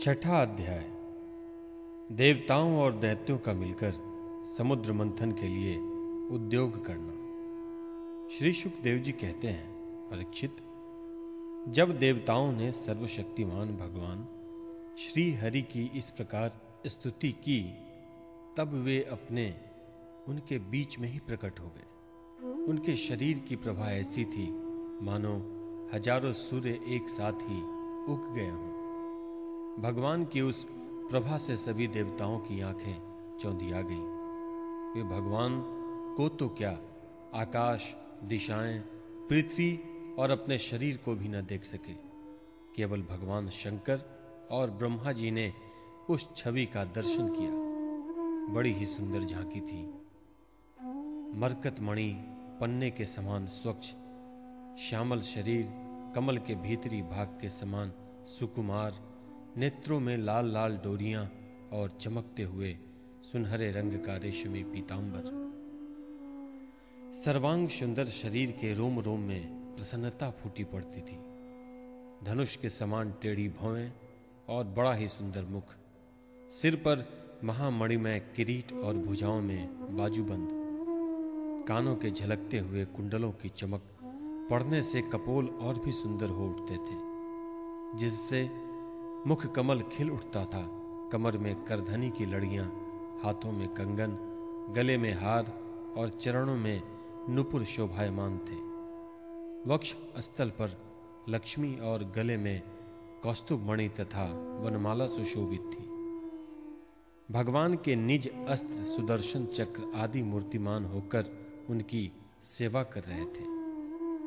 छठा अध्याय। देवताओं और दैत्यों का मिलकर समुद्र मंथन के लिए उद्योग करना। श्री सुखदेव जी कहते हैं, परीक्षित, जब देवताओं ने सर्वशक्तिमान भगवान श्री हरि की इस प्रकार स्तुति की, तब वे अपने उनके बीच में ही प्रकट हो गए। उनके शरीर की प्रभा ऐसी थी, मानो हज़ारों सूर्य एक साथ ही उग गए हों। भगवान की उस प्रभा से सभी देवताओं की आँखें चौंधिया गईं। वे भगवान को तो क्या आकाश, दिशाएँ, पृथ्वी और अपने शरीर को भी न देख सके। केवल भगवान शंकर और ब्रह्मा जी ने उस छवि का दर्शन किया। बड़ी ही सुंदर झांकी थी। मरकत मणि पन्ने के समान स्वच्छ, श्यामल शरीर कमल के भीतरी भाग के समान सुकुमार नेत्रों में लाल लाल डोरियाँ और चमकते हुए सुनहरे रंग का रेशमी पीतांबर। सर्वांग सुंदर शरीर के रोम रोम में प्रसन्नता फूटी पड़ती थी। धनुष के समान टेढ़ी भौएँ और बड़ा ही सुंदर मुख, सिर पर महामणिमय किरीट और भुजाओं में बाजूबंद। कानों के झलकते हुए कुंडलों की चमक पड़ने से कपोल और भी सुंदर हो उठते थे, जिससे मुख कमल खिल उठता था। कमर में करधनी की लड़ियाँ, हाथों में कंगन, गले में हार और चरणों में नुपुर शोभायमान थे। वक्ष स्थल पर लक्ष्मी और गले में कौस्तुभ मणि तथा वनमाला सुशोभित थी। भगवान के निज अस्त्र, सुदर्शन चक्र आदि मूर्तिमान होकर उनकी सेवा कर रहे थे।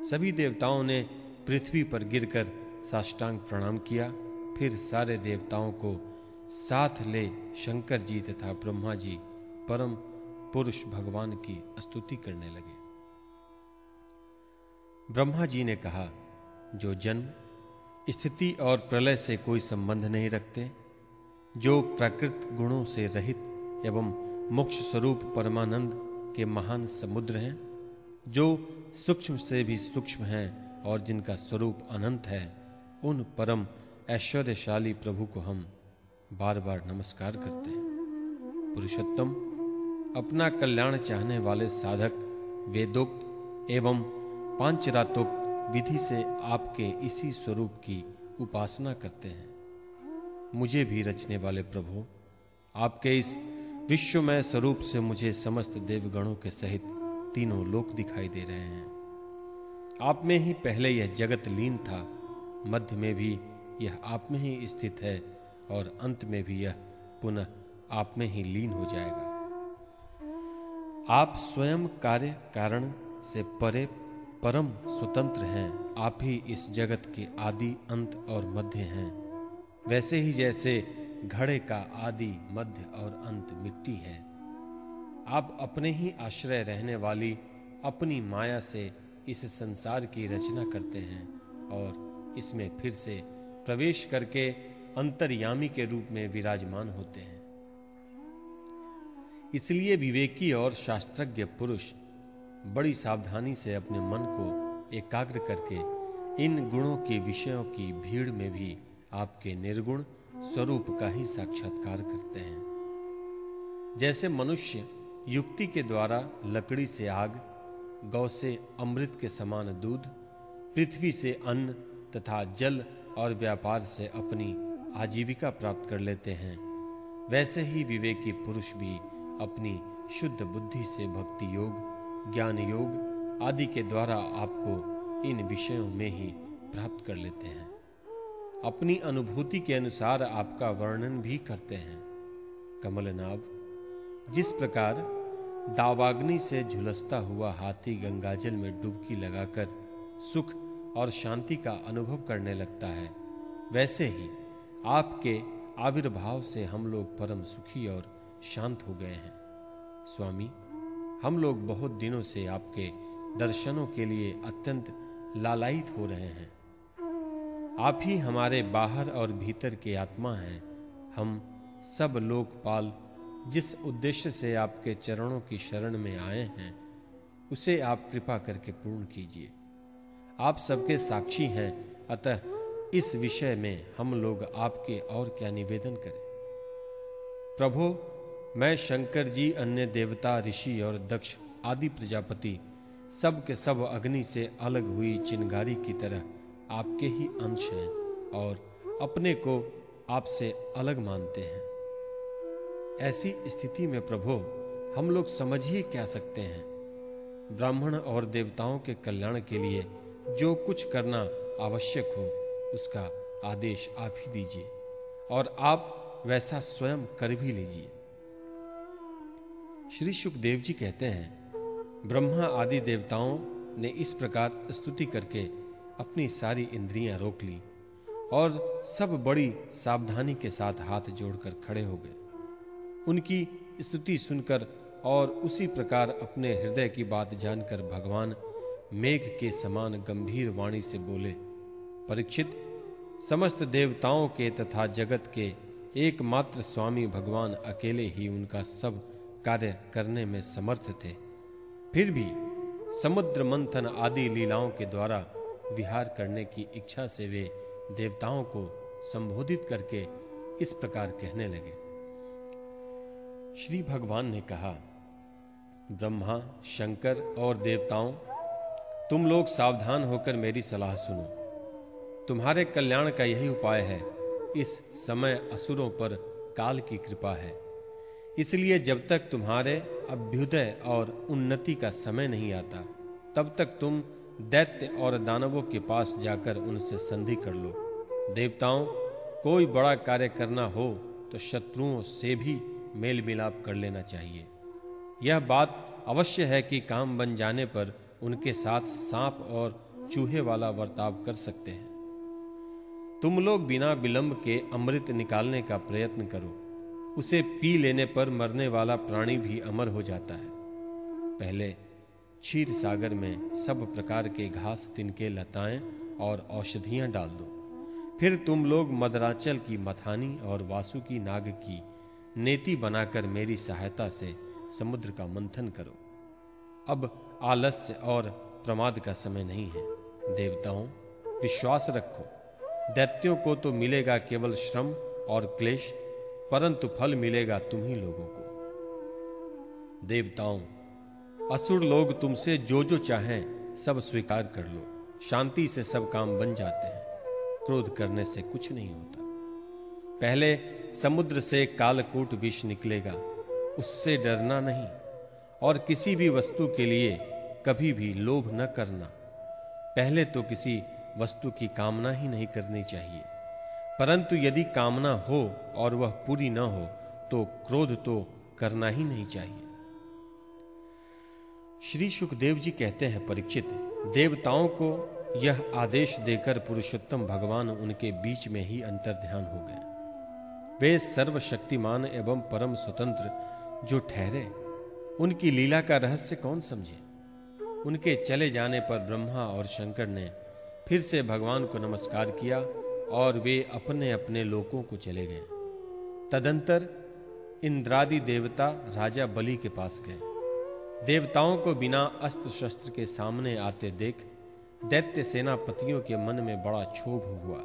सभी देवताओं ने पृथ्वी पर गिरकर साष्टांग प्रणाम किया। फिर सारे देवताओं को साथ ले शंकर जी तथा ब्रह्मा जी परम पुरुष भगवान की स्तुति करने लगे। ब्रह्मा जी ने कहा, जो जन्म स्थिति और प्रलय से कोई संबंध नहीं रखते, जो प्राकृत गुणों से रहित एवं मोक्ष स्वरूप परमानंद के महान समुद्र हैं, जो सूक्ष्म से भी सूक्ष्म हैं और जिनका स्वरूप अनंत है, उन परम ऐश्वर्यशाली प्रभु को हम बार बार नमस्कार करते हैं। पुरुषोत्तम, अपना कल्याण चाहने वाले साधक, वेदोक्त एवं पांचरातोक्त विधि से आपके इसी स्वरूप की उपासना करते हैं। मुझे भी रचने वाले प्रभु, आपके इस विश्वमय स्वरूप से मुझे समस्त देवगणों के सहित तीनों लोक दिखाई दे रहे हैं। आप में ही पहले यह जगत लीन था, मध्य में भी यह आप में ही स्थित है और अंत में भी यह पुनः आप में ही लीन हो जाएगा। आप स्वयं कार्य कारण से परे परम स्वतंत्र हैं। आप ही इस जगत के आदि अंत और मध्य हैं। वैसे ही जैसे घड़े का आदि मध्य और अंत मिट्टी है। आप अपने ही आश्रय रहने वाली अपनी माया से इस संसार की रचना करते हैं और इसमें फिर से प्रवेश करके अंतर्यामी के रूप में विराजमान होते हैं। इसलिए विवेकी और शास्त्रज्ञ पुरुष बड़ी सावधानी से अपने मन को एकाग्र करके इन गुणों के विषयों की भीड़ में भी आपके निर्गुण स्वरूप का ही साक्षात्कार करते हैं। जैसे मनुष्य युक्ति के द्वारा लकड़ी से आग, गौ से अमृत के समान दूध, पृथ्वी से अन्न तथा जल और व्यापार से अपनी आजीविका प्राप्त कर लेते हैं। वैसे ही विवेकी पुरुष भी अपनी शुद्ध बुद्धि से भक्ति योग, ज्ञान योग आदि के द्वारा आपको इन विषयों में ही प्राप्त कर लेते हैं। अपनी अनुभूति के अनुसार आपका वर्णन भी करते हैं। कमलनाभ, जिस प्रकार दावाग्नि से झुलसता हुआ हाथी गंगाजल में डुबकी लगाकर सुख और शांति का अनुभव करने लगता है। वैसे ही आपके आविर्भाव से हम लोग परम सुखी और शांत हो गए हैं। स्वामी, हम लोग बहुत दिनों से आपके दर्शनों के लिए अत्यंत लालायित हो रहे हैं। आप ही हमारे बाहर और भीतर के आत्मा हैं। हम सब लोकपाल जिस उद्देश्य से आपके चरणों की शरण में आए हैं, उसे आप कृपा करके पूर्ण कीजिए। आप सबके साक्षी हैं। अतः इस विषय में हम लोग आपके और क्या निवेदन करें। प्रभु, मैं शंकर जी, अन्य देवता, ऋषि और दक्ष आदि प्रजापति, सब के सब अग्नि से अलग हुई चिनगारी की तरह आपके ही अंश हैं और अपने को आपसे अलग मानते हैं। ऐसी स्थिति में प्रभु, हम लोग समझ ही क्या सकते हैं। ब्राह्मण और देवताओं के कल्याण के लिए जो कुछ करना आवश्यक हो, उसका आदेश आप ही दीजिए और आप वैसा स्वयं कर भी लीजिए। श्री सुखदेव जी कहते हैं, ब्रह्मा आदि देवताओं ने इस प्रकार स्तुति करके अपनी सारी इंद्रियाँ रोक ली और सब बड़ी सावधानी के साथ हाथ जोड़कर खड़े हो गए। उनकी स्तुति सुनकर और उसी प्रकार अपने हृदय की बात जानकर भगवान मेघ के समान गंभीर वाणी से बोले, परीक्षित, समस्त देवताओं के तथा जगत के एकमात्र स्वामी भगवान अकेले ही उनका सब कार्य करने में समर्थ थे। फिर भी समुद्र मंथन आदि लीलाओं के द्वारा विहार करने की इच्छा से वे देवताओं को संबोधित करके इस प्रकार कहने लगे। श्री भगवान ने कहा, ब्रह्मा, शंकर और देवताओं तुम लोग सावधान होकर मेरी सलाह सुनो। तुम्हारे कल्याण का यही उपाय है। इस समय असुरों पर काल की कृपा है। इसलिए जब तक तुम्हारे अभ्युदय और उन्नति का समय नहीं आता, तब तक तुम दैत्य और दानवों के पास जाकर उनसे संधि कर लो। देवताओं, कोई बड़ा कार्य करना हो तो शत्रुओं से भी मेल मिलाप कर लेना चाहिए। यह बात अवश्य है कि काम बन जाने पर उनके साथ सांप और चूहे वाला वर्ताव कर सकते हैं। तुम लोग बिना विलंब के अमृत निकालने का प्रयत्न करो। उसे पी लेने पर मरने वाला प्राणी भी अमर हो जाता है। पहले क्षीर सागर में सब प्रकार के घास, तिनके लताएँ और औषधियाँ डाल दो। फिर तुम लोग मदराचल की मथानी और वासुकी नाग की नेति बनाकर मेरी सहायता से समुद्र का मंथन करो। अब आलस्य और प्रमाद का समय नहीं है। देवताओं, विश्वास रखो। दैत्यों को तो मिलेगा केवल श्रम और क्लेश, परंतु फल मिलेगा तुम ही लोगों को। देवताओं, असुर लोग तुमसे जो जो चाहें, सब स्वीकार कर लो। शांति से सब काम बन जाते हैं। क्रोध करने से कुछ नहीं होता। पहले समुद्र से कालकूट विष निकलेगा। उससे डरना नहीं। और किसी भी वस्तु के लिए कभी भी लोभ न करना। पहले तो किसी वस्तु की कामना ही नहीं करनी चाहिए। परंतु यदि कामना हो और वह पूरी न हो तो क्रोध तो करना ही नहीं चाहिए। श्री सुखदेव जी कहते हैं परीक्षित, देवताओं को यह आदेश देकर पुरुषोत्तम भगवान उनके बीच में ही अंतर ध्यान हो गए। वे सर्वशक्तिमान एवं परम स्वतंत्र जो ठहरे उनकी लीला का रहस्य कौन समझे? उनके चले जाने पर ब्रह्मा और शंकर ने फिर से भगवान को नमस्कार किया और वे अपने अपने लोकों को चले गए। तदंतर इंद्रादि देवता राजा बलि के पास गए। देवताओं को बिना अस्त्र शस्त्र के सामने आते देख दैत्य सेनापतियों के मन में बड़ा क्षोभ हुआ।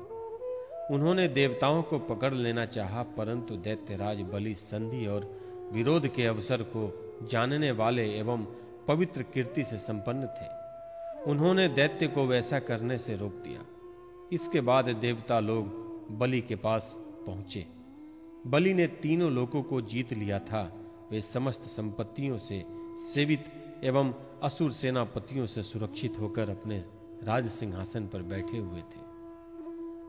उन्होंने देवताओं को पकड़ लेना चाहा, परंतु दैत्यराज बलि संधि और विरोध के अवसर को जानने वाले एवं पवित्र कीर्ति से संपन्न थे। उन्होंने दैत्य को वैसा करने से रोक दिया। इसके बाद देवता लोग बलि के पास पहुँचे। बलि ने तीनों लोगों को जीत लिया था। वे समस्त संपत्तियों से सेवित एवं असुर सेनापतियों से सुरक्षित होकर अपने राज सिंहासन पर बैठे हुए थे।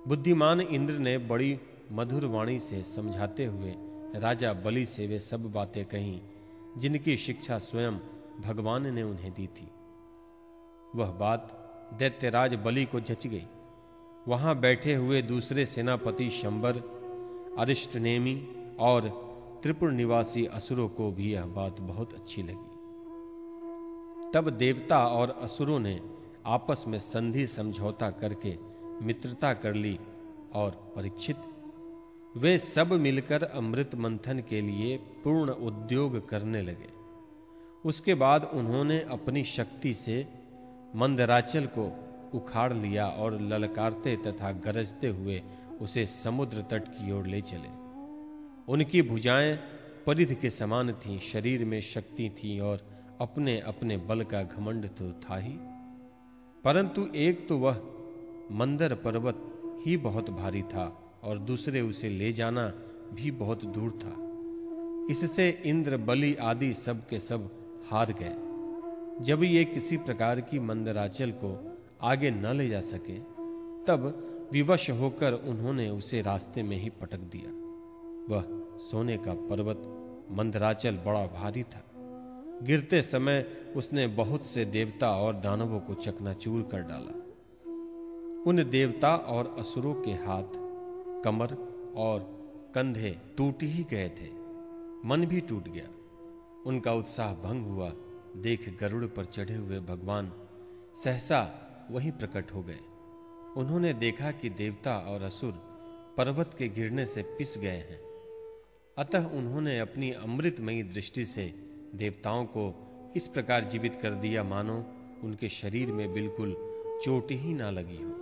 बुद्धिमान इंद्र ने बड़ी मधुर वाणी से समझाते हुए राजा बलि से वे सब बातें कही जिनकी शिक्षा स्वयं भगवान ने उन्हें दी थी। वह बात दैत्यराज बलि को जच गई। वहाँ बैठे हुए दूसरे सेनापति शंबर, अरिष्टनेमी और त्रिपुर निवासी असुरों को भी यह बात बहुत अच्छी लगी। तब देवता और असुरों ने आपस में संधि समझौता करके मित्रता कर ली और परीक्षित वे सब मिलकर अमृत मंथन के लिए पूर्ण उद्योग करने लगे। उसके बाद उन्होंने अपनी शक्ति से मंदराचल को उखाड़ लिया और ललकारते तथा गरजते हुए उसे समुद्र तट की ओर ले चले। उनकी भुजाएँ परिध के समान थीं, शरीर में शक्ति थी और अपने अपने बल का घमंड तो था ही। परंतु एक तो वह मंदर पर्वत ही बहुत भारी था। और दूसरे उसे ले जाना भी बहुत दूर था। इससे इंद्र, बलि आदि सब के सब हार गए। जब ये किसी प्रकार की मंदराचल को आगे न ले जा सके, तब विवश होकर उन्होंने उसे रास्ते में ही पटक दिया। वह सोने का पर्वत, मंदराचल बड़ा भारी था। गिरते समय उसने बहुत से देवता और दानवों को चकनाचूर कर डाला। उन देवता और असुरों के हाथ कमर और कंधे टूट ही गए थे। मन भी टूट गया। उनका उत्साह भंग हुआ। देख गरुड़ पर चढ़े हुए भगवान सहसा वहीं प्रकट हो गए। उन्होंने देखा कि देवता और असुर पर्वत के गिरने से पिस गए हैं। अतः उन्होंने अपनी अमृतमयी दृष्टि से देवताओं को इस प्रकार जीवित कर दिया मानो उनके शरीर में बिल्कुल चोट ही ना लगी हो।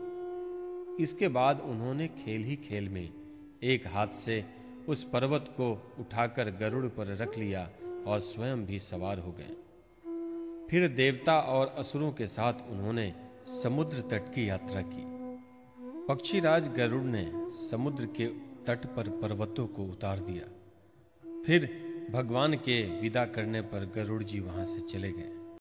इसके बाद उन्होंने खेल ही खेल में एक हाथ से उस पर्वत को उठाकर गरुड़ पर रख लिया और स्वयं भी सवार हो गए। फिर देवता और असुरों के साथ उन्होंने समुद्र तट की यात्रा की। पक्षीराज गरुड़ ने समुद्र के तट पर पर्वतों को उतार दिया। फिर भगवान के विदा करने पर गरुड़ जी वहाँ से चले गए।